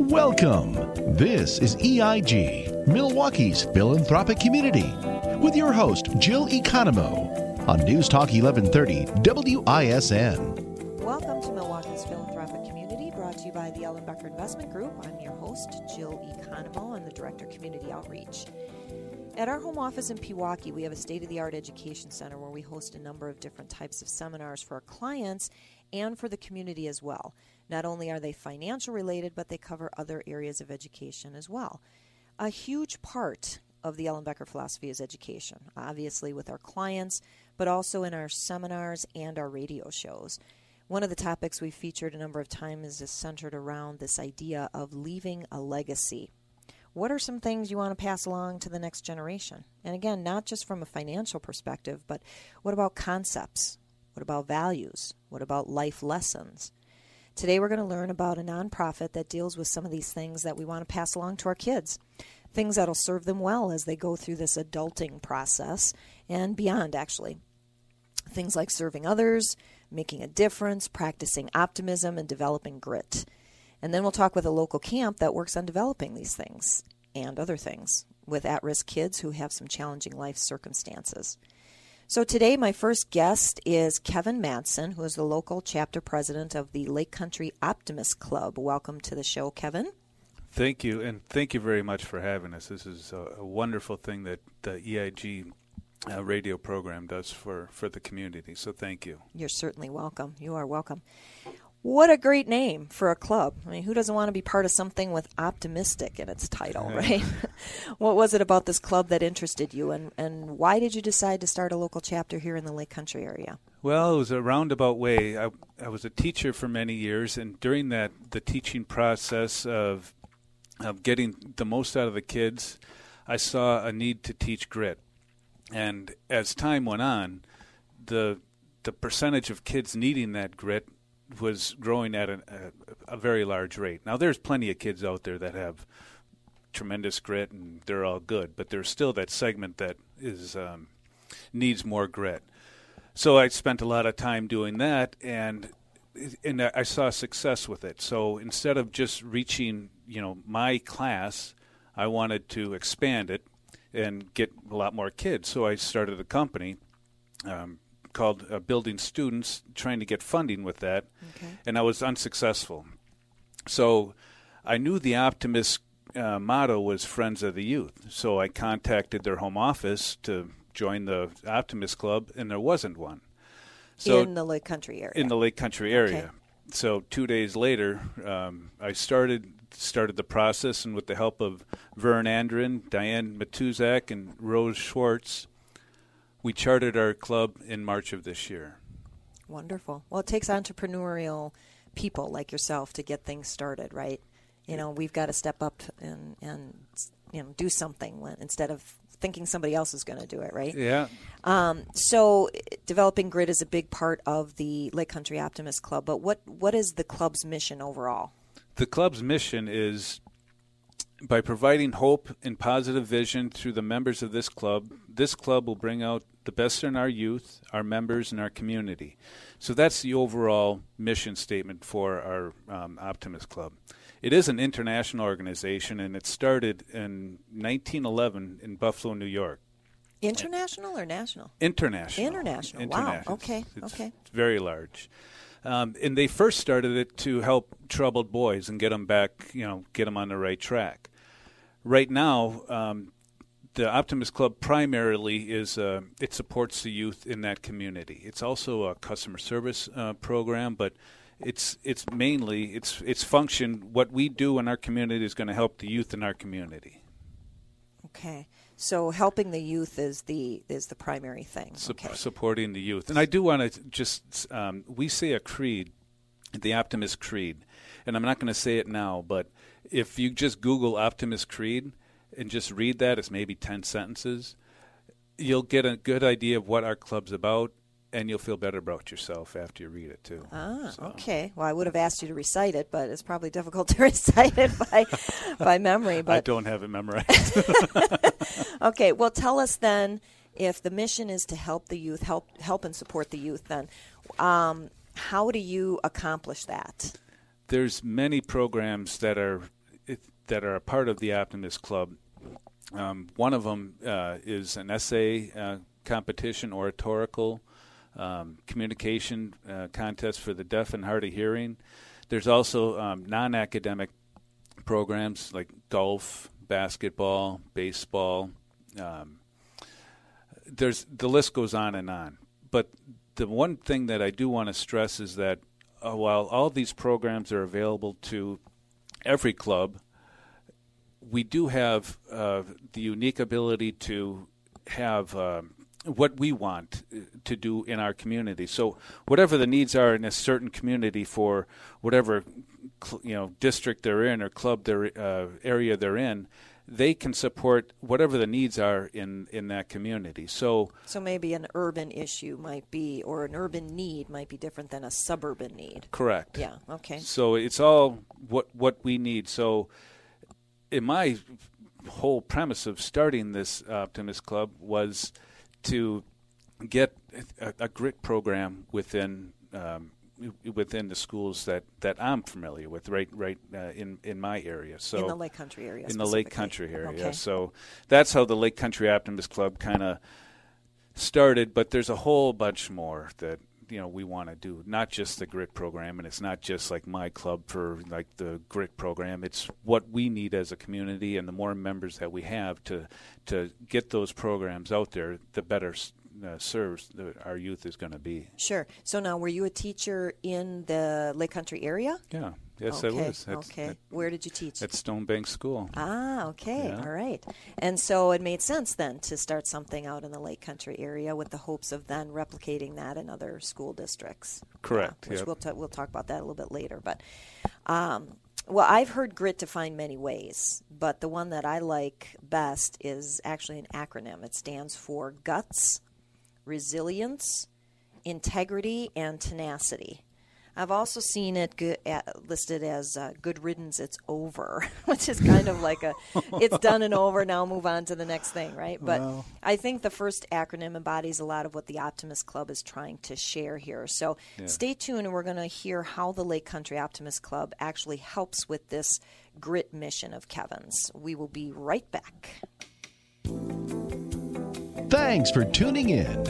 Welcome. This is EIG, Milwaukee's philanthropic community, with your host, Jill Economo, on News Talk 1130 WISN. Welcome to Milwaukee's philanthropic community, brought to you by the Ellenbecker Investment Group. I'm your host, Jill Economo, and the Director of Community Outreach. At our home office in Pewaukee, we have a state of the art education center where we host a number of different types of seminars for our clients and for the community as well. Not only are they financial related, but they cover other areas of education as well. A huge part of the Ellenbecker philosophy is education, obviously with our clients, but also in our seminars and our radio shows. One of the topics we've featured a number of times is centered around this idea of leaving a legacy. What are some things you want to pass along to the next generation? And again, not just from a financial perspective, but what about concepts? What about values? What about life lessons? Today, we're going to learn about a nonprofit that deals with some of these things that we want to pass along to our kids. Things that'll serve them well as they go through this adulting process and beyond, actually. Things like serving others, making a difference, practicing optimism, and developing grit. And then we'll talk with a local camp that works on developing these things and other things with at risk kids who have some challenging life circumstances. So today, my first guest is Kevin Matson, who is the local chapter president of the Lake Country Optimist Club. Welcome to the show, Kevin. Thank you, and thank you very much for having us. This is a, a wonderful thing that the EIG uh, radio program does for, for the community. So thank you. You're certainly welcome. You are welcome. What a great name for a club. I mean, who doesn't want to be part of something with optimistic in its title, right? what was it about this club that interested you, and, and why did you decide to start a local chapter here in the Lake Country area? Well, it was a roundabout way. I, I was a teacher for many years, and during that, the teaching process of, of getting the most out of the kids, I saw a need to teach grit. And as time went on, the the percentage of kids needing that grit was growing at a, a, a, very large rate. Now, there's plenty of kids out there that have tremendous grit and they're all good, but there's still that segment that is um, needs more grit. So I spent a lot of time doing that, and and I saw success with it. So instead of just reaching, you know, my class, I wanted to expand it and get a lot more kids. So I started a company. Um, called uh, Building Students, trying to get funding with that, okay. and I was unsuccessful. So I knew the Optimist uh, motto was Friends of the Youth. So I contacted their home office to join the Optimist Club, and there wasn't one. So in the Lake Country area. In the Lake Country area. Okay. So two days later, um, I started started the process, and with the help of Vern Andrin, Diane Matuzak, and Rose Schwartz, we chartered our club in March of this year. Wonderful. Well, it takes entrepreneurial people like yourself to get things started, right? You know, we've got to step up and and you know do something when, instead of thinking somebody else is going to do it, right? Yeah. Um, so, developing grit is a big part of the Lake Country Optimist Club. But what what is the club's mission overall? The club's mission is by providing hope and positive vision through the members of this club, this club will bring out the best in our youth, our members, and our community. So that's the overall mission statement for our um, Optimist Club. It is an international organization, and it started in 1911 in Buffalo, New York. International or national? International. International. Wow. Okay. It's, okay. It's very large. Um, and they first started it to help troubled boys and get them back, you know, get them on the right track. Right now, um, the Optimist Club primarily is uh, it supports the youth in that community. It's also a customer service uh, program, but it's it's mainly its its function. What we do in our community is going to help the youth in our community. Okay. So helping the youth is the is the primary thing. Okay. supporting the youth, and I do want to just um, we say a creed, the Optimist Creed, and I'm not going to say it now, but if you just Google Optimist Creed and just read that, it's maybe ten sentences. You'll get a good idea of what our club's about, and you'll feel better about yourself after you read it too. Ah, so. okay. Well, I would have asked you to recite it, but it's probably difficult to recite it by by memory. But I don't have it memorized. okay. Well, tell us then if the mission is to help the youth, help help and support the youth. Then, um, how do you accomplish that? There's many programs that are that are a part of the Optimist Club. Um, one of them uh, is an essay uh, competition, oratorical um, communication uh, contest for the deaf and hard of hearing. There's also um, non-academic programs like golf, basketball, baseball. Um, there's the list goes on and on. But the one thing that I do want to stress is that uh, while all these programs are available to every club, we do have uh, the unique ability to have um, what we want uh, to do in our community. So whatever the needs are in a certain community for whatever you know district they're in or club they're uh, area they're in, they can support whatever the needs are in, in that community. So, so maybe an urban issue might be, or an urban need might be different than a suburban need. Correct. Yeah. Okay. So it's all what what we need. So, in my whole premise of starting this Optimist Club was to get a, a grit program within um, within the schools that, that I'm familiar with, right, right uh, in in my area. So in the Lake Country area. In the Lake Country area. Okay. So that's how the Lake Country Optimist Club kind of started. But there's a whole bunch more that you know we want to do. Not just the grit program, and it's not just like my club for like the grit program. It's what we need as a community, and the more members that we have to to get those programs out there, the better uh, serves the, our youth is going to be. Sure. So now, were you a teacher in the Lake Country area? Yeah. Yes, okay. I was. Okay. Where did you teach? At Stonebank School. Ah, okay. Yeah. All right. And so it made sense then to start something out in the Lake Country area with the hopes of then replicating that in other school districts. Correct. Yeah, which yep. we'll t- we'll talk about that a little bit later. But um, well, I've heard grit defined many ways, but the one that I like best is actually an acronym. It stands for guts, resilience, integrity, and tenacity. I've also seen it good, uh, listed as uh, "good riddance." It's over, which is kind of like a, it's done and over. Now move on to the next thing, right? But. I think the first acronym embodies a lot of what the Optimist Club is trying to share here. So stay tuned, and we're going to hear how the Lake Country Optimist Club actually helps with this grit mission of Kevin's. We will be right back. Thanks for tuning in.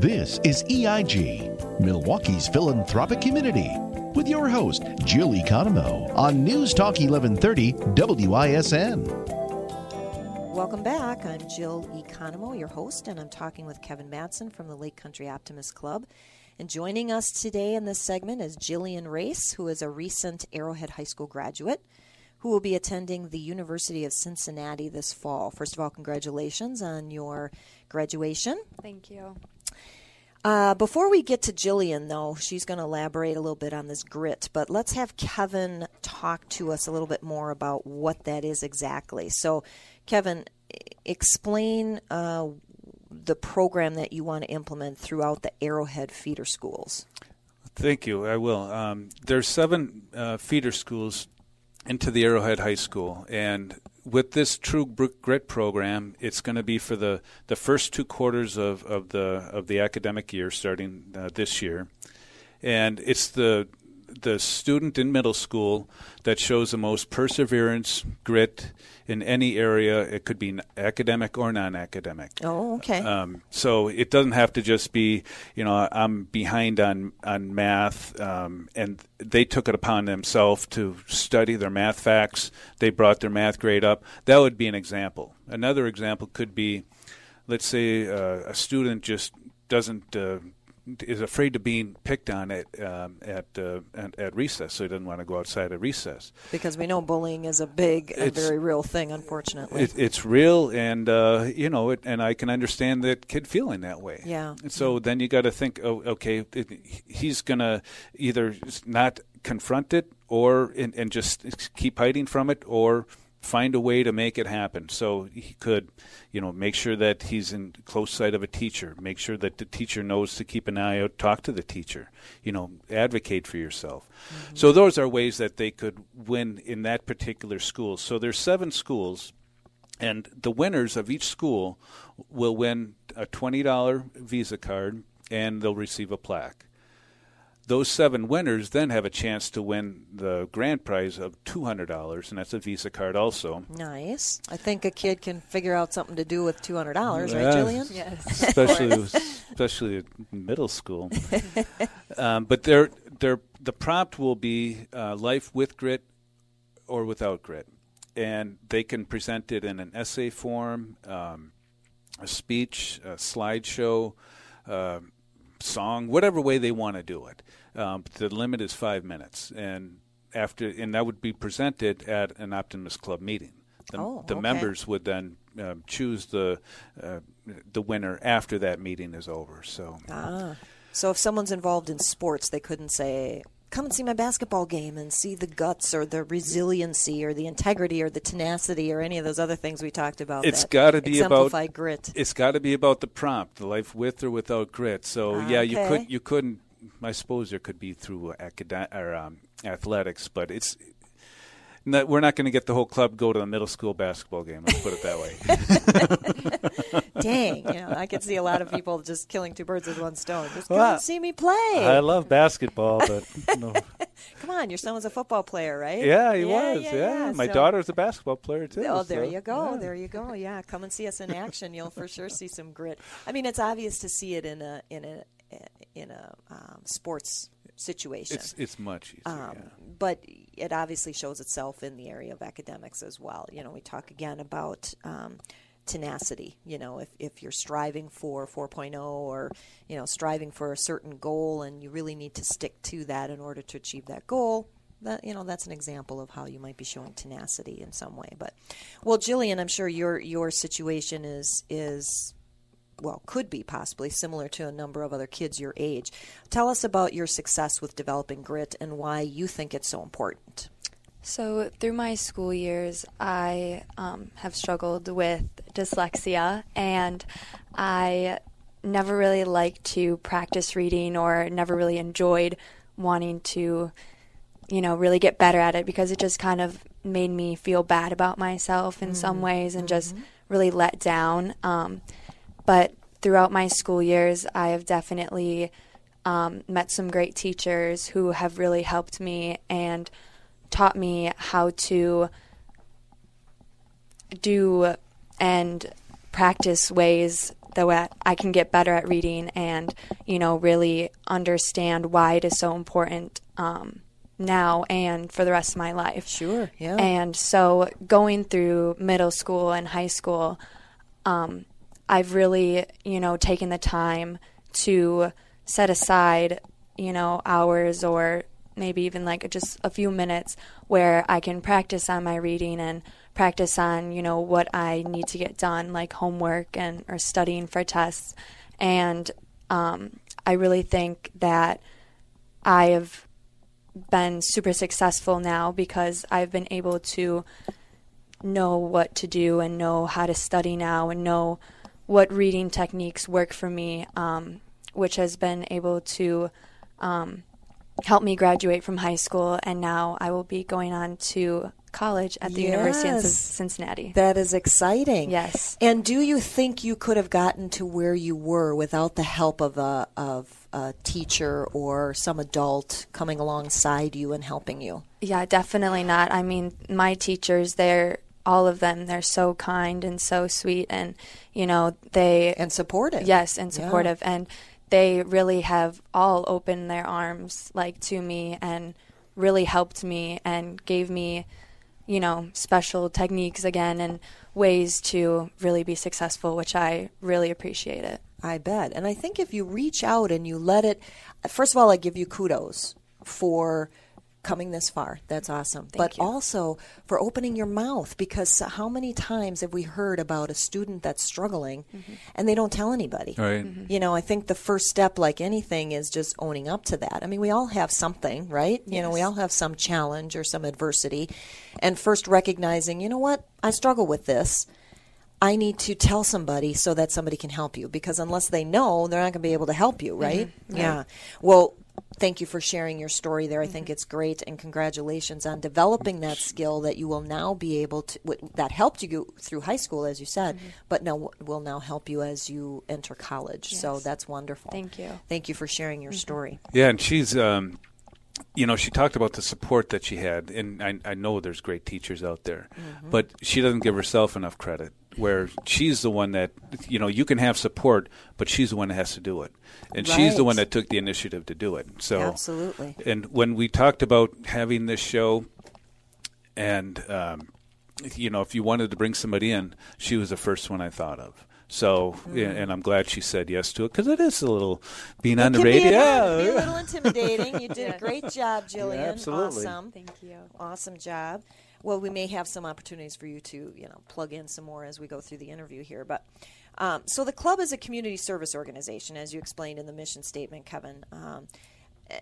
This is EIG, Milwaukee's philanthropic community, with your host, Jill Economo, on News Talk 1130 WISN. Welcome back. I'm Jill Economo, your host, and I'm talking with Kevin Matson from the Lake Country Optimist Club. And joining us today in this segment is Jillian Race, who is a recent Arrowhead High School graduate who will be attending the University of Cincinnati this fall. First of all, congratulations on your graduation. Thank you. Uh, before we get to Jillian, though, she's going to elaborate a little bit on this grit, but let's have Kevin talk to us a little bit more about what that is exactly. So, Kevin, explain uh, the program that you want to implement throughout the Arrowhead feeder schools. Thank you. I will. Um, there's seven uh, feeder schools into the Arrowhead High School, and with this True Grit program, it's going to be for the, the first two quarters of, of the of the academic year, starting uh, this year, and it's the the student in middle school that shows the most perseverance, grit in any area. It could be academic or non-academic. Oh, okay. Um, so it doesn't have to just be, you know, I'm behind on on math, um, and they took it upon themselves to study their math facts. They brought their math grade up. That would be an example. Another example could be, let's say, uh, a student just doesn't. Uh, is afraid of being picked on at um, at, uh, at, at recess, so he doesn't want to go outside at recess. Because we know bullying is a big and It's- very real thing, unfortunately. It, it's real, and uh, you know, it, and I can understand that kid feeling that way. Yeah. And so then you got to think, oh, okay, it, he's gonna either not confront it, or and, and just keep hiding from it, or find a way to make it happen. So he could, you know, make sure that he's in close sight of a teacher, make sure that the teacher knows to keep an eye out, talk to the teacher, you know, advocate for yourself. Mm-hmm. So those are ways that they could win in that particular school. So there's seven schools and the winners of each school will win a $20 Visa card and they'll receive a plaque. Those seven winners then have a chance to win the grand prize of $200, and that's a Visa card also. Nice. I think a kid can figure out something to do with $200, right, Jillian? Yes. especially especially in middle school. um, but they're, they're, the prompt will be uh, life with grit or without grit, and they can present it in an essay form, um, a speech, a slideshow, uh, song, whatever way they want to do it. Um, the limit is five minutes, and after and that would be presented at an Optimist Club meeting. The, Oh, the okay. members would then um, choose the uh, the winner after that meeting is over. So Ah. So if someone's involved in sports, they couldn't say, come and see my basketball game and see the guts or the resiliency or the integrity or the tenacity or any of those other things we talked about. It's that gotta be about- grit. it's got to be about the prompt, the life with or without grit. So Ah, yeah, you could you couldn't. I suppose there could be through academic or um, athletics, but it's. Not, we're not going to get the whole club go to the middle school basketball game. Let's put it that way. Dang, you know, I could see a lot of people just killing two birds with one stone. Just come Well, and see me play. I love basketball, but no. Come on, your son was a football player, right? yeah, he yeah, was. Yeah, Yeah, yeah. my So- daughter's a basketball player too. Oh, there so, you go. yeah. There you go. Yeah, come and see us in action. You'll for sure see some grit. I mean, it's obvious to see it in a in a in a um, sports situation. It's it's much easier. Um, yeah. But it obviously shows itself in the area of academics as well. You know, we talk again about um, tenacity. You know, if, if you're striving for 4.0 or, you know, striving for a certain goal and you really need to stick to that in order to achieve that goal, that you know that's an example of how you might be showing tenacity in some way. But well, Jillian, I'm sure your your situation is is well, could be possibly similar to a number of other kids your age. Tell us about your success with developing grit and why you think it's so important. So, through my school years, I um, have struggled with dyslexia, and I never really liked to practice reading or never really enjoyed wanting to, you know, really get better at it because it just kind of made me feel bad about myself in some ways and just really let down. Um, but throughout my school years, I have definitely um, met some great teachers who have really helped me and taught me how to do and practice ways that I can get better at reading and, you know, really understand why it is so important um, now and for the rest of my life. Sure, yeah. And so going through middle school and high school, um, I've really, you know, taken the time to set aside, you know, hours or maybe even like just a few minutes where I can practice on my reading and practice on, you know, what I need to get done, like homework and or studying for tests. And um, I really think that I have been super successful now because I've been able to know what to do and know how to study now and know what reading techniques work for me, um, which has been able to um, help me graduate from high school. And now I will be going on to college at the University of Cincinnati. that is exciting. Yes. And do you think you could have gotten to where you were without the help of a of a teacher or some adult coming alongside you and helping you? Yeah, definitely not. I mean, my teachers, they're all of them, they're so kind and so sweet and you know, they And supportive. Yes, and Yeah. supportive and they really have all opened their arms like to me and really helped me and gave me you know, special techniques again and ways to really be successful, which I really appreciate it. I bet. And I think if you reach out and you let it, first of all, I give you kudos for coming this far. That's awesome. but you. also for opening your mouth because how many times have we heard about a student that's struggling mm-hmm. and they don't tell anybody? Right. Mm-hmm. You know, I think the first step, like anything, is just owning up to that. I mean, we all have something, right? You know, we all have some challenge or some adversity. And first recognizing, you know what, I struggle with this. I need to tell somebody so that somebody can help you because unless they know, they're not going to be able to help you, right? Mm-hmm. Yeah. Well, thank you for sharing your story there. I think mm-hmm. it's great, and congratulations on developing that skill that you will now be able to. w- That helped you go through high school, as you said, mm-hmm. but now will now help you as you enter college. So that's wonderful. Thank you. Thank you for sharing your mm-hmm. story. Yeah, and she's, um, you know, she talked about the support that she had, and I, I know there's great teachers out there, but she doesn't give herself enough credit. Where she's the one that, you know, you can have support, but she's the one that has to do it, and she's the one that took the initiative to do it. So Absolutely. And when we talked about having this show, and um, you know, if you wanted to bring somebody in, she was the first one I thought of. So, Hmm. and I'm glad she said yes to it because it is a little being on the can be radio. a- yeah, be a little intimidating. You did a great job, Jillian. absolutely. Awesome. Thank you. Awesome job. Well, we may have some opportunities for you to, you know, plug in some more as we go through the interview here. But um, so the club is a community service organization, as you explained in the mission statement, Kevin. Um,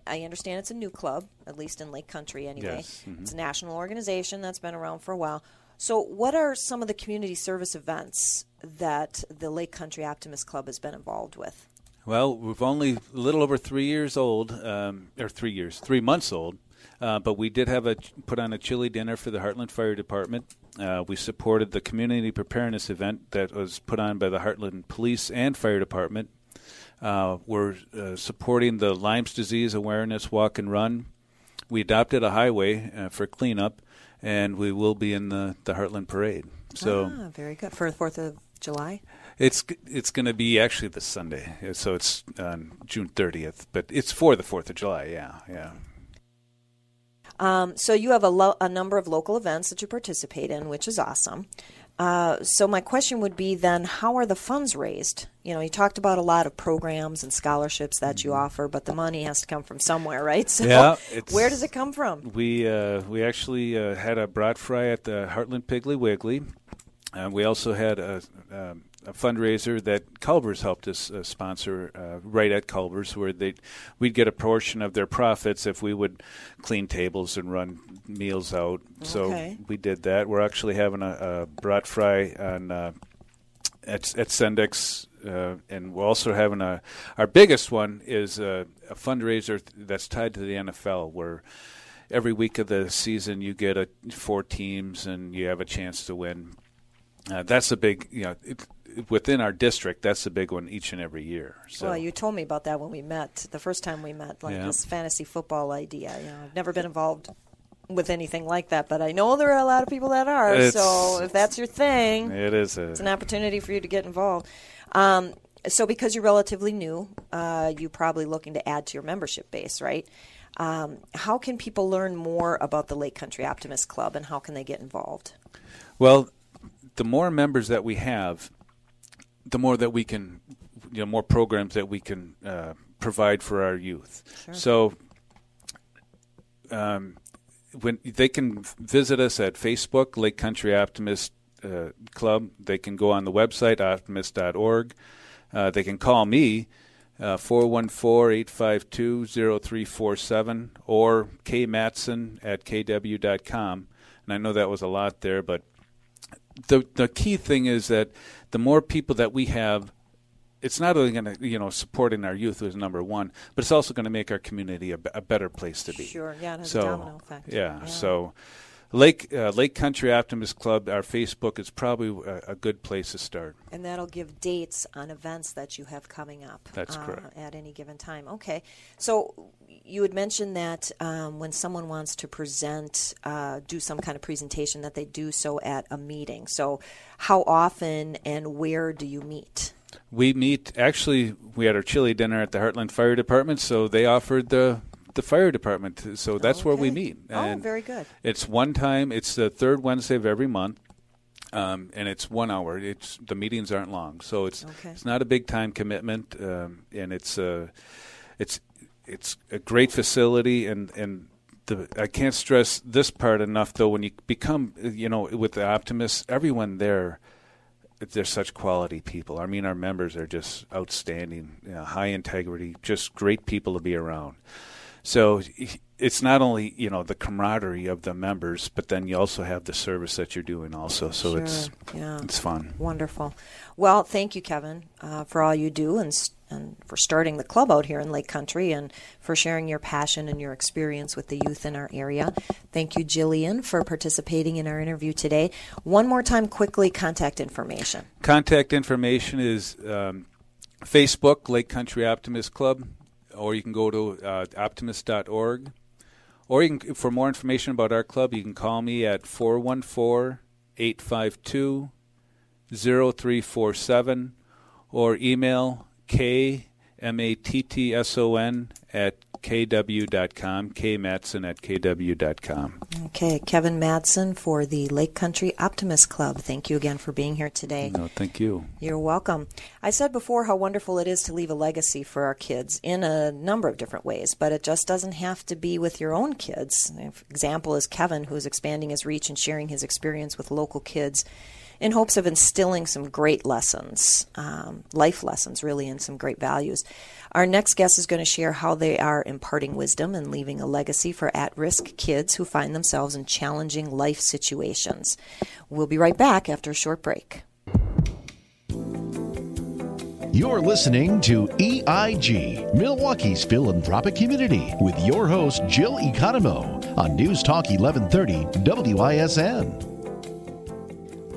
I understand it's a new club, at least in Lake Country, anyway. Yes, mhm. It's a national organization that's been around for a while. So, what are some of the community service events that the Lake Country Optimist Club has been involved with? Well, we've only a little over three years old, um, or three years, three months old. Uh, but we did have a put on a chili dinner for the Hartland Fire Department. Uh, we supported the community preparedness event that was put on by the Hartland Police and Fire Department. Uh, we're uh, supporting the Lyme's disease awareness walk and run. We adopted a highway uh, for cleanup, and we will be in the, the Hartland Parade. So ah, very good for the Fourth of July. it's it's going to be actually this Sunday, so it's on June 30th, but it's for the Fourth of July. Yeah, yeah. Um, so you have a, lo- a number of local events that you participate in, which is awesome. Uh, so my question would be then, how are the funds raised? You know, you talked about a lot of programs and scholarships that you offer, but the money has to come from somewhere, right? So. Yeah, it's- where does it come from? We uh, we actually uh, had a brat fry at the Hartland Piggly Wiggly. Uh, we also had a, um, a fundraiser that Culver's helped us uh, sponsor uh, right at Culver's, where they we'd get a portion of their profits if we would clean tables and run meals out. So we did that. We're actually having a, a brat fry on uh, at at Sendik's, uh, and we're also having a our biggest one is a, a fundraiser that's tied to the NFL, where every week of the season you get a four teams and you have a chance to win. Uh, that's a big, you know, it, within our district. That's a big one each and every year. So Well, you told me about that when we met the first time we met, like Yeah. this fantasy football idea. You know, I've never been involved with anything like that, but I know there are a lot of people that are. It's- so if that's your thing, it is a it's an opportunity for you to get involved. Um, so, because you're relatively new, uh, you're probably looking to add to your membership base, right? Um, how can people learn more about the Lake Country Optimist Club, and how can they get involved? Well, the more members that we have, the more that we can, you know, more programs that we can uh, provide for our youth. So, um, when they can visit us at Facebook, Lake Country Optimist uh, Club, they can go on the website optimist.org. Uh, they can call me. Uh, 414-852-0347 or kmatson at kw.com. And I know that was a lot there, but the the key thing is that the more people that we have, it's not only going to you know supporting our youth is number one, but it's also going to make our community a, a better place to be. Sure, yeah, it has a domino effect. Yeah, Yeah. so Lake uh, Lake Country Optimist Club, our Facebook is probably a, a good place to start. And that'll give dates on events that you have coming up. That's uh, correct. At any given time. Okay. So you had mentioned that um, when someone wants to present, uh, do some kind of presentation, that they do so at a meeting. So how often and where do you meet? We meet actually. We had our chili dinner at the Hartland Fire Department, so they offered the the fire department. So that's where we Okay. meet. Oh, very good. It's one time. It's the third Wednesday of every month, um, and it's one hour. It's the meetings aren't long, so it's Okay. it's not a big time commitment, um, and it's uh, it's it's a great facility, and and the I can't stress this part enough though. When you become, you know, with the optimists, everyone there. They're such quality people. I mean, our members are just outstanding, you know, high integrity, just great people to be around. So it's not only you know the camaraderie of the members, but then you also have the service that you're doing also. So it's yeah. it's fun. Wonderful. Well, thank you, Kevin, uh, for all you do and and for starting the club out here in Lake Country and for sharing your passion and your experience with the youth in our area. Thank you, Jillian, for participating in our interview today. One more time, quickly, contact information. Contact information is um, Facebook, Lake Country Optimist Club, or you can go to uh, optimist.org. Or you can, for more information about our club, you can call me at 414 852 0347 or email k m a t t s o n at kw.com, kmatson at kw.com. Okay, Kevin Matson for the Lake Country Optimist Club. Thank you again for being here today. No, thank you. You're welcome. I said before how wonderful it is to leave a legacy for our kids in a number of different ways, but it just doesn't have to be with your own kids. An example is Kevin, who's expanding his reach and sharing his experience with local kids in hopes of instilling some great lessons, um, life lessons, really, and some great values. Our next guest is going to share how they are imparting wisdom and leaving a legacy for at risk kids who find themselves in challenging life situations. We'll be right back after a short break. You're listening to EIG, Milwaukee's philanthropic community, with your host, Jill Economou, on News Talk 1130 WISN.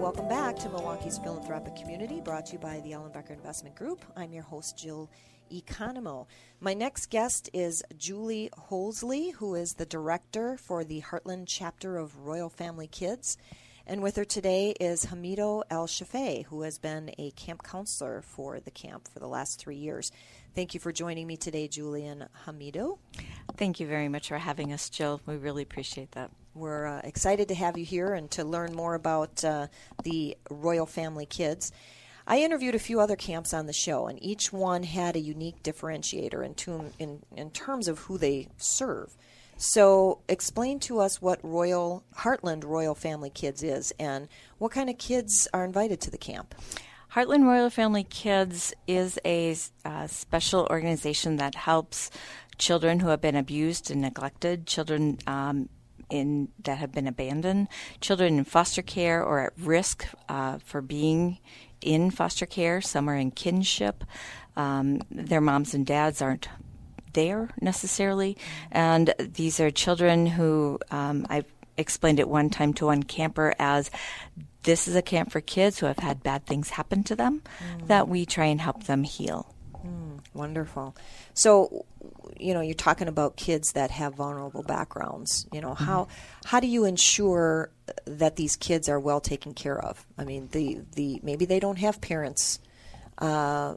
Welcome back to Milwaukee's philanthropic community, brought to you by the Ellenbecker Investment Group. I'm your host, Jill Economo. My next guest is Julie Holsley, who is the director for the Heartland chapter of Royal Family Kids. And with her today is Hamido El Shafei, who has been a camp counselor for the camp for the last three years. Thank you for joining me today, Julie and Hamido. Thank you very much for having us, Jill. We really appreciate that. We're uh, excited to have you here and to learn more about uh, the Royal Family Kids. I interviewed a few other camps on the show, and each one had a unique differentiator in, to, in, in terms of who they serve. So, explain to us what Royal Heartland Royal Family Kids is, and what kind of kids are invited to the camp. Heartland Royal Family Kids is a uh, special organization that helps children who have been abused and neglected, children um, in that have been abandoned, children in foster care or at risk uh, for being in foster care. Some are in kinship. Um, their moms and dads aren't there necessarily. And these are children who um, I've explained it one time to one camper as this is a camp for kids who have had bad things happen to them mm. that we try and help them heal. Wonderful. So, you know, you're talking about kids that have vulnerable backgrounds. You know, mm-hmm. how how do you ensure that these kids are well taken care of? I mean, the the maybe they don't have parents. Uh,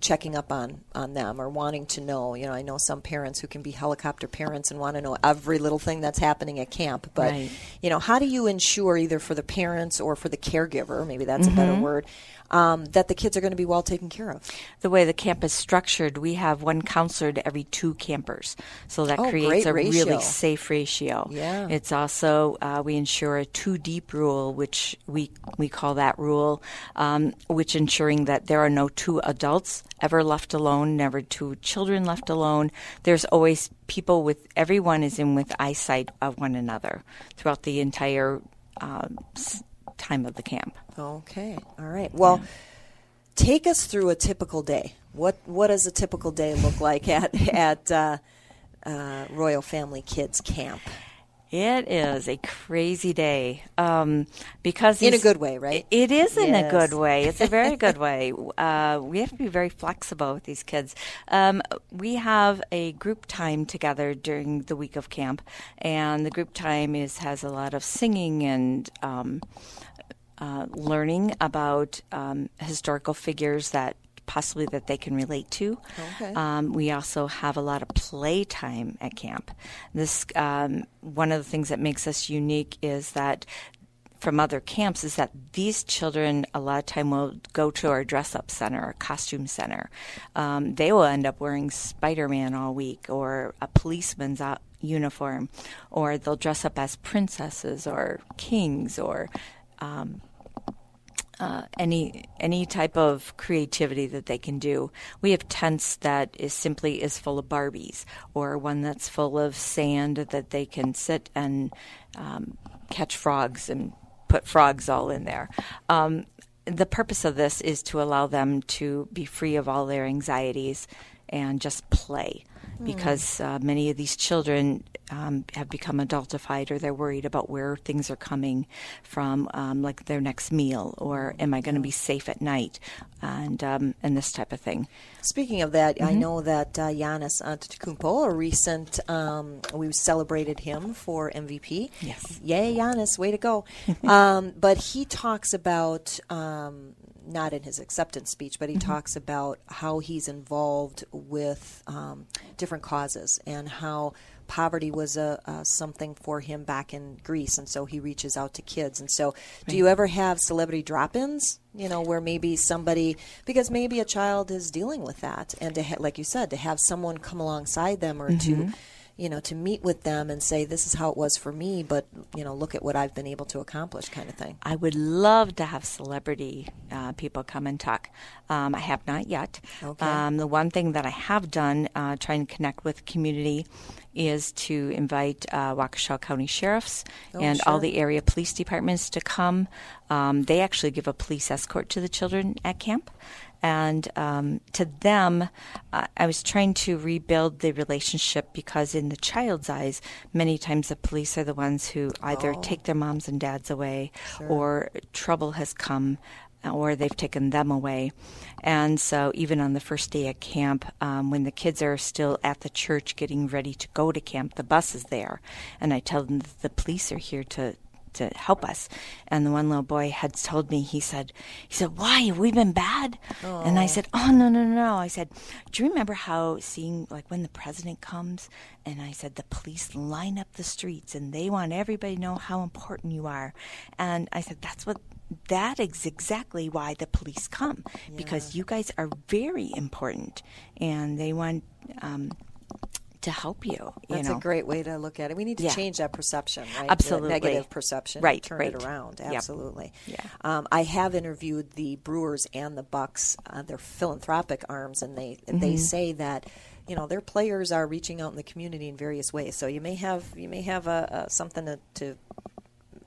checking up on on them or wanting to know. You know, I know some parents who can be helicopter parents and want to know every little thing that's happening at camp. But right. you know, how do you ensure either for the parents or for the caregiver, maybe that's mm-hmm. a better mm-hmm. word, um, that the kids are going to be well taken care of. The way the camp is structured, we have one counselor to every two campers, so that oh, creates a ratio. really safe ratio. Yeah. It's also uh, we ensure a two deep rule, which we we call that rule, um, which ensuring that there are no two adults ever left alone, never two children left alone. There's always people with everyone is in with eyesight of one another throughout the entire. Uh, time of the camp. Okay. All right. Well, yeah. take us through a typical day. What What does a typical day look like at at uh, uh, Royal Family Kids Camp? It is a crazy day um, because in a good way, right? It is in yes. a good way. It's a very good way. Uh, we have to be very flexible with these kids. Um, we have a group time together during the week of camp, and the group time is has a lot of singing and. Um, uh, learning about um, historical figures that possibly that they can relate to. Okay. Um, we also have a lot of play time at camp. This um, one of the things that makes us unique is that from other camps is that these children a lot of time will go to our dress up center or costume center. Um, they will end up wearing Spider Man all week or a policeman's uniform, or they'll dress up as princesses or kings or um, uh, any any type of creativity that they can do. We have tents that is simply is full of Barbies, or one that's full of sand that they can sit and um, catch frogs and put frogs all in there. Um, the purpose of this is to allow them to be free of all their anxieties and just play because uh, many of these children um, have become adultified or they're worried about where things are coming from, um, like their next meal or am I going to be safe at night, and um, and this type of thing. Speaking of that, I know that uh, Giannis Antetokounmpo, a recent, um, we celebrated him for MVP. Yes. Yay, Giannis, way to go. um, but he talks about, um, not in his acceptance speech, but he talks about how he's involved with um, different causes and how poverty was a, something for him back in Greece, and so he reaches out to kids. And so, do you ever have celebrity drop-ins? You know, where maybe somebody because maybe a child is dealing with that, and to ha- like you said, to have someone come alongside them or to you know, to meet with them and say, this is how it was for me, but, you know, look at what I've been able to accomplish kind of thing. I would love to have celebrity uh, people come and talk. Um, I have not yet. Okay. Um, the one thing that I have done, uh, trying to connect with community, is to invite uh, Waukesha County sheriffs Oh, and all the area police departments to come. Um, they actually give a police escort to the children at camp. And um, to them, uh, I was trying to rebuild the relationship because, in the child's eyes, many times the police are the ones who either Oh. take their moms and dads away or trouble has come or they've taken them away. And so, even on the first day at camp, um, when the kids are still at the church getting ready to go to camp, the bus is there. And I tell them that the police are here to. To help us, and the one little boy had told me. He said, "He said, why have we been bad?" And I said, "Oh no, no, no!" I said, "Do you remember how seeing like when the president comes?" And I said, "The police line up the streets, and they want everybody to know how important you are." And I said, "That's what that is exactly why the police come because you guys are very important and they want um, to help you. you That's know. a great way to look at it. We need to Yeah. change that perception, right? Absolutely. The negative perception. Right, Turn right. it around. Yep. Absolutely. Yeah. Um, I have interviewed the Brewers and the Bucks, uh, their philanthropic arms, and they Mm-hmm. they say that. You know, their players are reaching out in the community in various ways. So you may have you may have a, a something to, to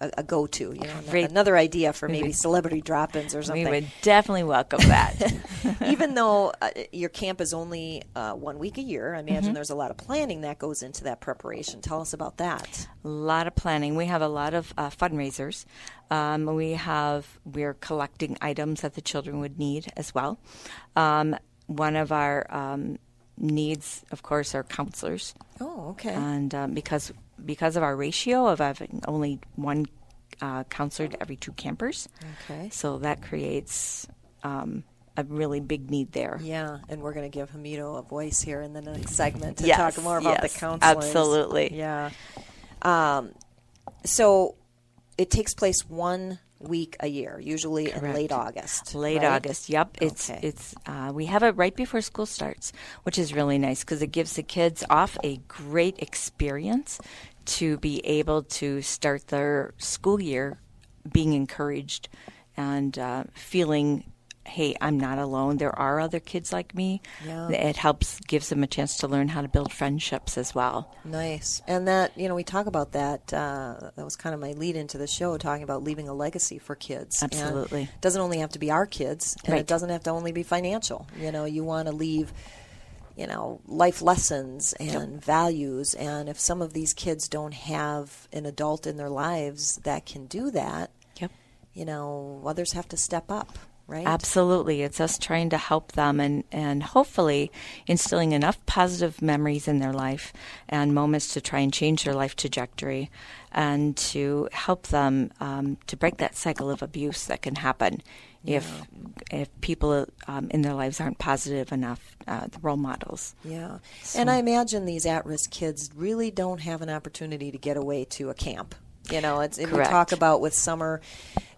a, a go to. You know, Great. another idea for maybe celebrity drop-ins or something. We would definitely welcome that. even though uh, your camp is only uh, one week a year, I Mm-hmm. imagine there's a lot of planning that goes into that preparation. Tell us about that. a lot of planning. We have a lot of uh, fundraisers. Um, we have we're collecting items that the children would need as well. Um, one of our um, needs, of course, are counselors, Oh, okay. and um, because because of our ratio of having only one uh, counselor to every two campers, okay. so that creates um, a really big need there. Yeah, and we're going to give Hamito a voice here in the next segment to Yes, talk more about yes, the counselors. absolutely. Yeah. Um, so it takes place one week a year, usually in late August. Late right? August. Yep, it's it's uh, we have it right before school starts, which is really nice because it gives the kids off a great experience to be able to start their school year being encouraged and uh, feeling. Hey, I'm not alone. There are other kids like me. Yeah. It helps, gives them a chance to learn how to build friendships as well. Nice. And that, you know, we talk about that. Uh, that was kind of my lead into the show, talking about leaving a legacy for kids. And Absolutely. it doesn't only have to be our kids, and Right. it doesn't have to only be financial. You know, you want to leave, you know, life lessons and values. And if some of these kids don't have an adult in their lives that can do that, Yep. you know, others have to step up, right? Absolutely. It's us trying to help them and, and hopefully instilling enough positive memories in their life and moments to try and change their life trajectory and to help them um, to break that cycle of abuse that can happen if if people um, in their lives aren't positive enough, uh, the role models. Yeah. And I imagine these at risk kids really don't have an opportunity to get away to a camp. You know, it's, and we talk about with summer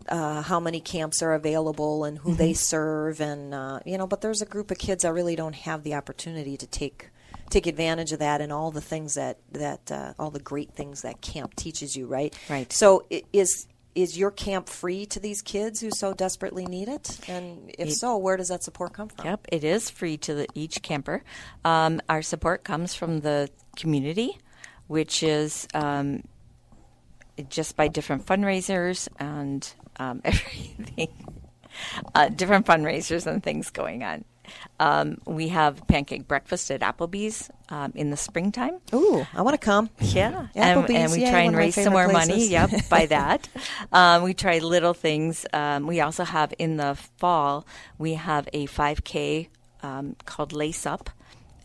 uh, how many camps are available and who Mm-hmm. they serve, and uh, you know, but there's a group of kids that really don't have the opportunity to take take advantage of that and all the things that that uh, all the great things that camp teaches you, right? Right. So is is your camp free to these kids who so desperately need it? And if It- so, where does that support come from? Yep, it is free to the, each camper. Um, our support comes from the community, which is um, just by different fundraisers and um, everything. uh, different fundraisers and things going on. Um, we have pancake breakfast at Applebee's um, in the springtime. Ooh, I want to come. Yeah, and, and we yeah, try and raise some more money. Yep, by that. Um, we try little things. Um, we also have in the fall we have a 5K um, called Lace Up.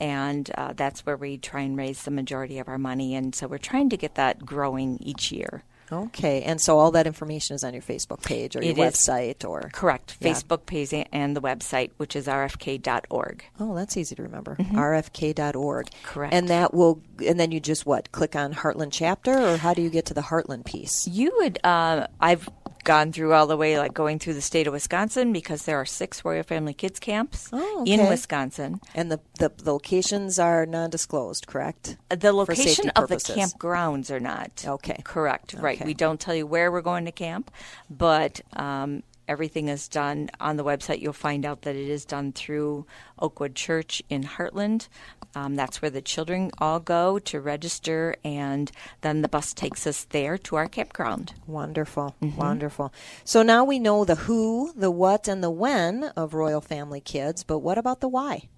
And uh, that's where we try and raise the majority of our money. And so we're trying to get that growing each year. Okay, and so all that information is on your Facebook page or your It website or Correct. Yeah. Facebook page and the website, which is rfk.org. Oh, that's easy to remember. rfk.org. Mm-hmm. Correct. And that will and then you just what? Click on Heartland chapter or how do you get to the Heartland piece? You would, uh, I've gone through all the way, like going through the state of Wisconsin, because there are six Royal Family Kids camps Oh, in. Wisconsin. And the, the the locations are non-disclosed, correct? The location of the campgrounds are not. Okay. Correct. Right. We don't tell you where we're going to camp, but um, everything is done on the website. You'll find out that it is done through Oakwood Church in Hartland. Um, that's where the children all go to register, and then the bus takes us there to our campground. Wonderful, wonderful. So now we know the who, the what, and the when of Royal Family Kids, but what about the why?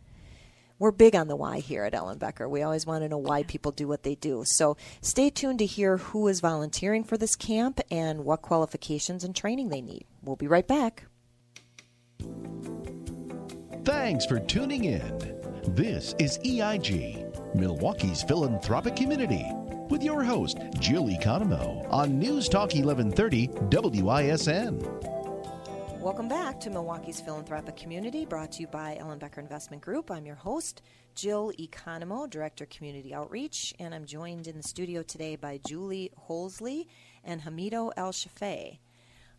We're big on the why here at Ellenbecker. We always want to know why people do what they do. So stay tuned to hear who is volunteering for this camp and what qualifications and training they need. We'll be right back. Thanks for tuning in. This is EIG, Milwaukee's philanthropic community, with your host, Jill Economo, on News Talk 1130 WISN. Welcome back to Milwaukee's Philanthropic Community, brought to you by Ellenbecker Investment Group. I'm your host, Jill Economo, Director Community Outreach, and I'm joined in the studio today by Julie Holsley and Hamido El Shafei.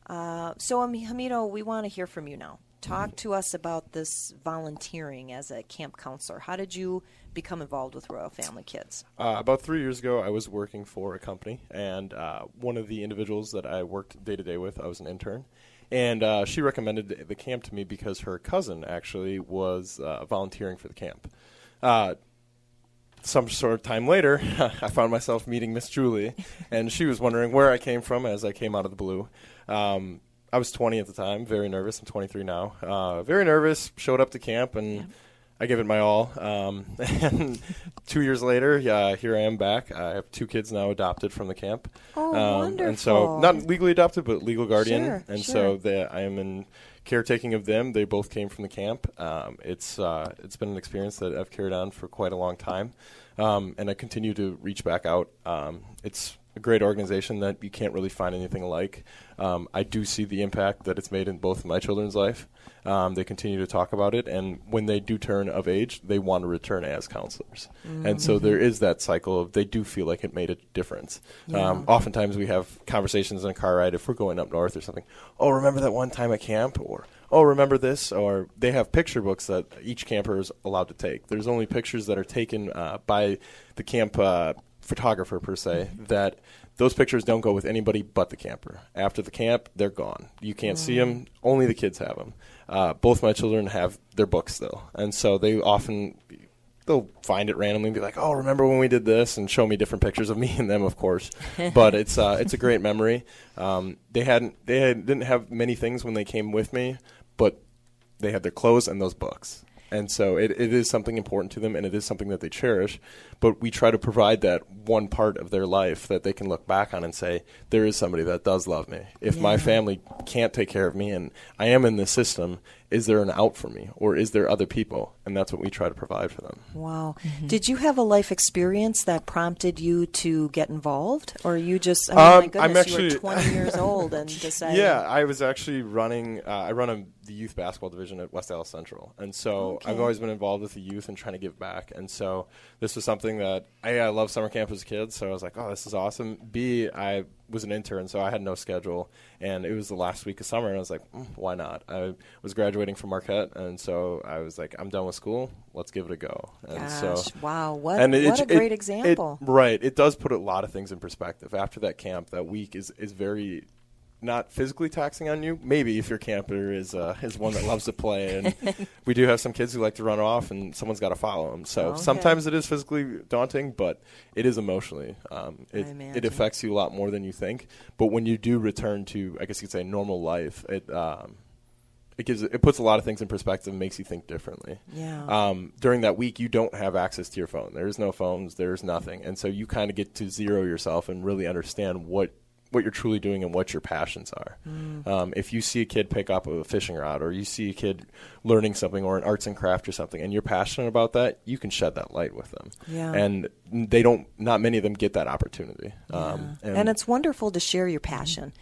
Uh, so, Ham- Hamido, we want to hear from you now. Talk to us about this volunteering as a camp counselor. How did you become involved with Royal Family Kids? Uh, about three years ago, I was working for a company, and uh, one of the individuals that I worked day to day with, I was an intern, and uh, she recommended the- camp to me because her cousin actually was uh, volunteering for the camp. Uh, some sort of time later, I found myself meeting Miss Julie, and she was wondering where I came from as I came out of the blue. Um, I was 20 at the time, very nervous. I'm 23 now. Uh, very nervous. Showed up to camp and I gave it my all. Um, and two years later, yeah, here I am back. I have two kids now adopted from the camp. Oh, um, And so, not legally adopted, but legal guardian. Sure, and sure. so they, I am in caretaking of them. They both came from the camp. Um, it's uh, it's been an experience that I've carried on for quite a long time, um, and I continue to reach back out. Um, it's a great organization that you can't really find anything like. Um, I do see the impact that it's made in both of my children's life. Um, they continue to talk about it, and when they do turn of age, they want to return as counselors. And so there is that cycle of they do feel like it made a difference. Um, oftentimes we have conversations in a car ride if we're going up north or something. Oh, remember that one time at camp, or oh, remember this, or they have picture books that each camper is allowed to take. There's only pictures that are taken uh, by the camp uh, photographer per se that those pictures don't go with anybody but the camper. After the camp, they're gone. You can't see 'em. see them. Only the kids have them. Uh, both my children have their books still, and so they often they'll find it randomly and be like, "Oh, remember when we did this?" and show me different pictures of me and them, of course. but it's uh, it's a great memory. Um, they hadn't they had, didn't have many things when they came with me, but they had their clothes and those books. And so it, it is something important to them and it is something that they cherish. But we try to provide that one part of their life that they can look back on and say, there is somebody that does love me. If my family can't take care of me and I am in this system, is there an out for me or is there other people? And that's what we try to provide for them. Wow. Did you have a life experience that prompted you to get involved? Or you just, I mean, Um, my goodness, I'm you were 20 years old and decided. Yeah, I was actually running. Uh, I run a, the youth basketball division at West Dallas Central, and so I've always been involved with the youth and trying to give back. And so this was something that A, I love summer camp as a kid, so I was like, oh, this is awesome. B, I was an intern, so I had no schedule, and it was the last week of summer, and I was like, mm, why not? I was graduating from Marquette, and so I was like, I'm done with school. Let's give it a go. And Gosh, so wow. What, and it- what a great it- example. right. It does put a lot of things in perspective. After that camp, that week is, is very not physically taxing on you. Maybe if your camper is uh, is one that loves to play, and we do have some kids who like to run off, and someone's got to follow them. So Okay. sometimes it is physically daunting, but it is emotionally. Um, it it affects you a lot more than you think. But when you do return to, I guess you could say, normal life, it um, it gives it puts a lot of things in perspective, and makes you think differently. Yeah. Um, during that week, you don't have access to your phone. There's no phones. There's nothing, and so you kind of get to zero yourself and really understand what what you're truly doing and what your passions are. Mm. Um, if you see a kid pick up a fishing rod, or you see a kid learning something, or an arts and craft or something, and you're passionate about that, you can shed that light with them. Yeah. And they don't. Not many of them get that opportunity. Um, and, it's wonderful to share your passion.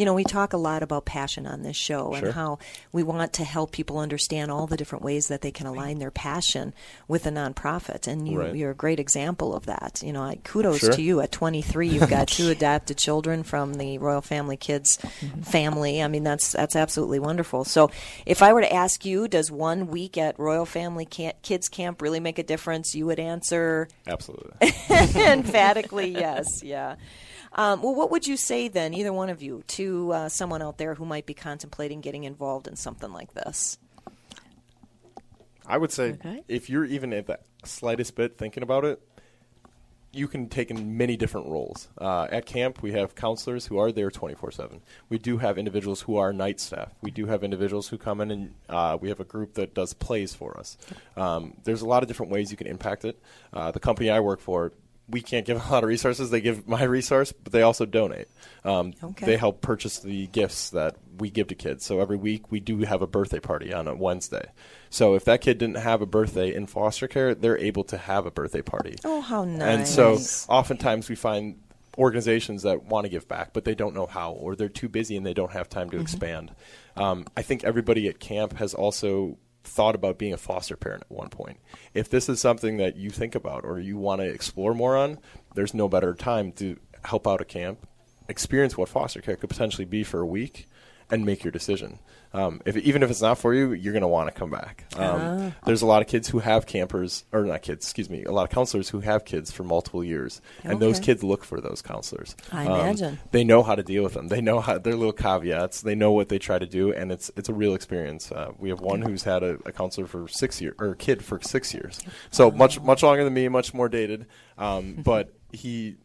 You know, we talk a lot about passion on this show Sure. and how we want to help people understand all the different ways that they can align their passion with a nonprofit. And you, Right. you're a great example of that. You know, I, kudos Sure. to you. At 23, you've got two adopted children from the Royal Family Kids Mm-hmm. family. I mean, that's that's absolutely wonderful. So, if I were to ask you, does one week at Royal Family Ca- Kids Camp really make a difference? You would answer absolutely. emphatically yes yeah um, well what would you say then either one of you to uh, someone out there who might be contemplating getting involved in something like this I would say Okay. if you're even at the slightest bit thinking about it, you can take in many different roles. Uh, at camp, we have counselors who are there 24 7. We do have individuals who are night staff. We do have individuals who come in and uh, we have a group that does plays for us. Um, there's a lot of different ways you can impact it. Uh, the company I work for, we can't give a lot of resources. They give my resource, but they also donate. Um, Okay. They help purchase the gifts that we give to kids. So every week we do have a birthday party on a Wednesday. So if that kid didn't have a birthday in foster care, they're able to have a birthday party. oh how nice And so oftentimes we find organizations that want to give back, but they don't know how, or they're too busy and they don't have time to expand. Um, I think everybody at camp has also thought about being a foster parent at one point. If this is something that you think about or you want to explore more on, there's no better time to help out a camp, experience what foster care could potentially be for a week, and make your decision. Um, if, even if it's not for you, you're going to want to come back. Um, There's a lot of kids who have campers, or not kids, excuse me, a lot of counselors who have kids for multiple years, and those kids look for those counselors. I Um, imagine. they know how to deal with them. They know how their little caveats. They know what they try to do, and it's it's a real experience. Uh, we have one who's had a, a counselor for six years, or a kid for six years, so much much longer than me, much more dated. Um, but he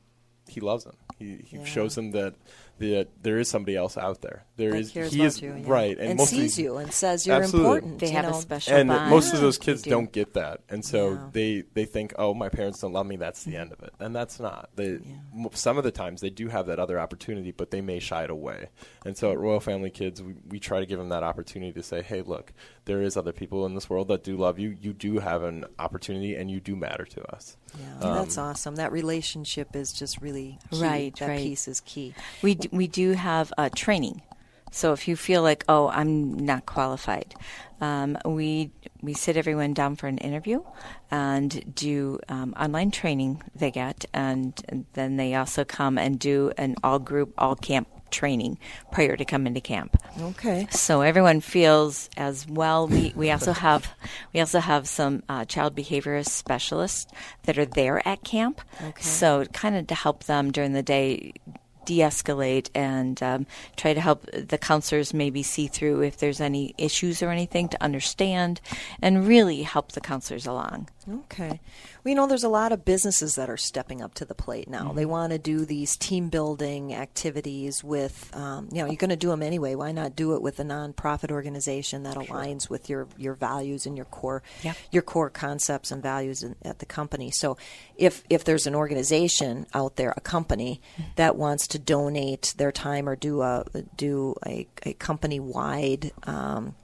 he loves them. He, he Yeah. shows them that that there is somebody else out there. There that is cares he about is you yeah. right, and, most of sees you and says you're Absolutely. important They you have a know. special and bond. most of those kids do. don't get that, and so Yeah. they they think, oh, my parents don't love me. That's the end of it, and that's not. They m- some of the times they do have that other opportunity, but they may shy it away. And so at Royal Family Kids, we, we try to give them that opportunity to say, hey, look, there is other people in this world that do love you. You do have an opportunity, and you do matter to us. yeah, that's awesome that relationship is just really key. Right, that right. piece is key We d- we do have uh, training. So if you feel like, oh, I'm not qualified, um, we we sit everyone down for an interview and do um, online training they get, and, and then they also come and do an all group, all camp training prior to coming to camp. okay So everyone feels as well. We we also have we also have some uh, child behaviorist specialists that are there at camp. Okay. So kind of to help them during the day de-escalate and um, try to help the counselors maybe see through if there's any issues or anything to understand and really help the counselors along. Okay. Well, you know, there's a lot of businesses that are stepping up to the plate now. They want to do these team building activities with, um, you know, you're going to do them anyway. Why not do it with a nonprofit organization that aligns with your, your values and your core Yeah. your core concepts and values in, at the company? So, if if there's an organization out there, a company that wants to donate their time or do a do a, a company wide. Um,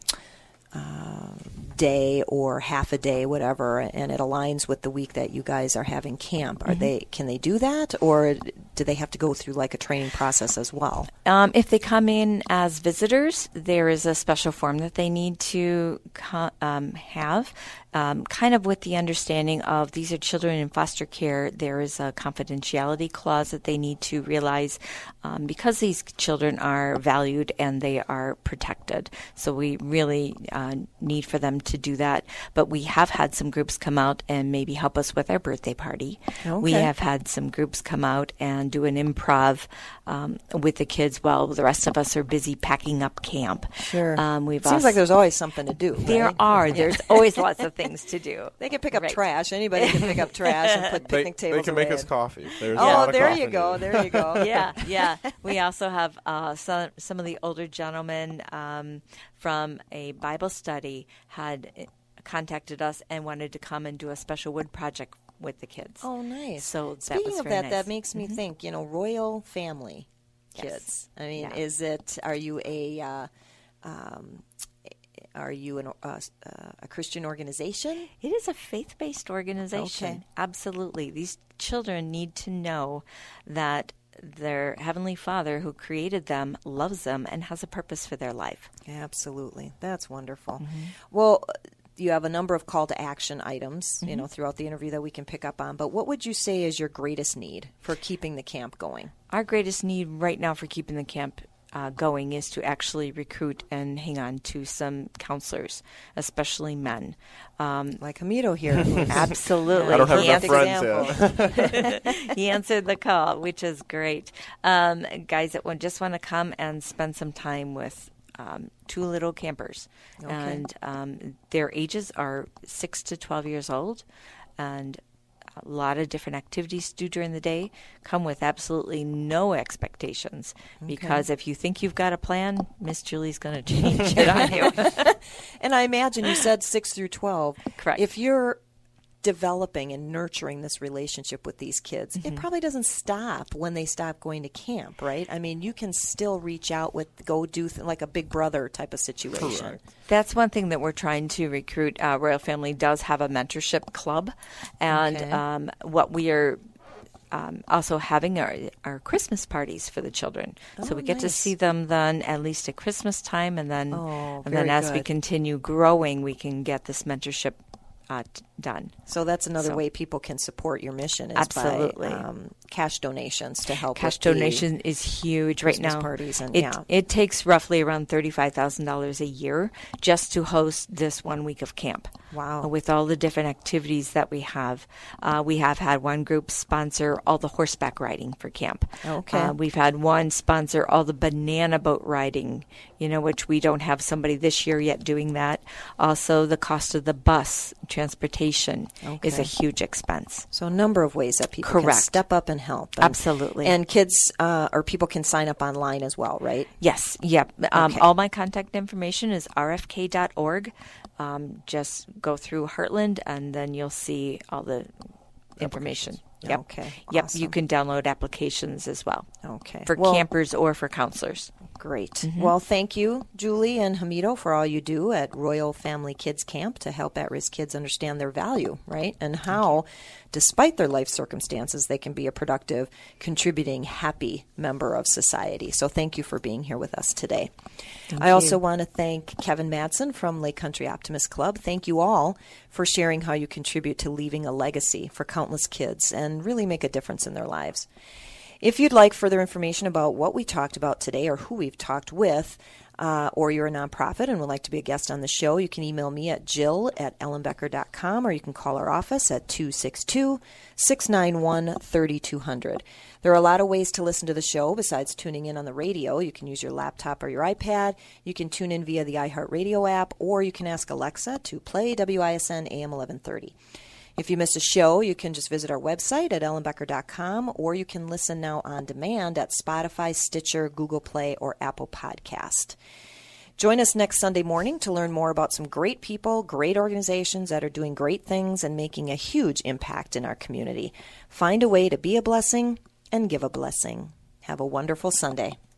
day or half a day, whatever, and it aligns with the week that you guys are having camp. Are they can they do that, or do they have to go through like a training process as well? Um, if they come in as visitors, there is a special form that they need to co- um, have, um, kind of with the understanding of these are children in foster care. There is a confidentiality clause that they need to realize um, because these children are valued and they are protected. So we really uh, need for them to do that. But we have had some groups come out and maybe help us with our birthday party. We have had some groups come out and and do an improv um, with the kids while the rest of us are busy packing up camp. Sure. Um, we've Seems also, like there's always something to do. there right? are. Yeah. There's always lots of things to do. They can pick up Right. trash. Anybody can pick up trash and put They, picnic tables they can make away. us coffee. There's a Oh, lot there coffee you go. to. There you go. yeah, yeah. We also have uh, some some of the older gentlemen um, from a Bible study had uh, contacted us and wanted to come and do a special wood project with the kids. Oh, nice. So that speaking was of that, nice. that makes me think. You know, royal family Yes. kids. I mean, Yeah. is it? Are you a? Uh, um, are you an, uh, uh, a Christian organization? It is a faith based organization. Okay. Absolutely. These children need to know that their Heavenly Father, who created them, loves them and has a purpose for their life. Absolutely. That's wonderful. Mm-hmm. Well, you have a number of call to action items, Mm-hmm. you know, throughout the interview that we can pick up on. But what would you say is your greatest need for keeping the camp going? Our greatest need right now for keeping the camp uh, going is to actually recruit and hang on to some counselors, especially men. Um, Like Hamito here. absolutely. I don't have He enough answered- friends yet. he answered the call, which is great. Um, guys that just want to come and spend some time with um, two little campers, and um, their ages are six to twelve years old, and a lot of different activities to do during the day come with absolutely no expectations. Because if you think you've got a plan miss julie's going to change it on you. And I imagine you said six through 12. Correct. If you're developing and nurturing this relationship with these kids, Mm-hmm. it probably doesn't stop when they stop going to camp, right? I mean, you can still reach out with, go do th- like a big brother type of situation. That's one thing that we're trying to recruit. Uh, Royal Family does have a mentorship club, and Okay. um, what we are um, also having are, our Christmas parties for the children. so Oh, we get to see them then at least at Christmas time, and then Oh, and then as we continue growing, we can get this mentorship uh, t- done. So that's another So- way people can support your mission is Absolutely. by um, cash donations to help. Cash with the- donation is huge right now. parties and- it, yeah. it takes roughly around thirty-five thousand dollars a year just to host this one week of camp. Wow. With all the different activities that we have, uh, we have had one group sponsor all the horseback riding for camp. Okay. Uh, we've had one sponsor all the banana boat riding. You know, which we don't have somebody this year yet doing that. Also, the cost of the bus transportation is a huge expense. So a number of ways that people can step up and help. And- Absolutely. And kids uh, or people can sign up online as well, right? Yes, yep. Um, Okay. All my contact information is rfk.org. Um, just go through Hartland, and then you'll see all the information. Yep. Okay, Yep. awesome. You can download applications as well Okay. for Well, campers or for counselors. Great. Mm-hmm. Well, thank you, Julie and Hamito, for all you do at Royal Family Kids Camp to help at risk kids understand their value, right? And how, despite their life circumstances, they can be a productive, contributing, happy member of society. So thank you for being here with us today. I also want to thank Kevin Matson from Lake Country Optimist Club. Thank you all for sharing how you contribute to leaving a legacy for countless kids and really make a difference in their lives. If you'd like further information about what we talked about today or who we've talked with, uh, or you're a nonprofit and would like to be a guest on the show, you can email me at jill at ellenbecker.com or you can call our office at 262 691 3200. There are a lot of ways to listen to the show besides tuning in on the radio. You can use your laptop or your iPad. You can tune in via the iHeartRadio app, or you can ask Alexa to play WISN AM 1130. If you miss a show, you can just visit our website at ellenbecker.com or you can listen now on demand at Spotify, Stitcher, Google Play, or Apple Podcast. Join us next Sunday morning to learn more about some great people, great organizations that are doing great things and making a huge impact in our community. Find a way to be a blessing and give a blessing. Have a wonderful Sunday.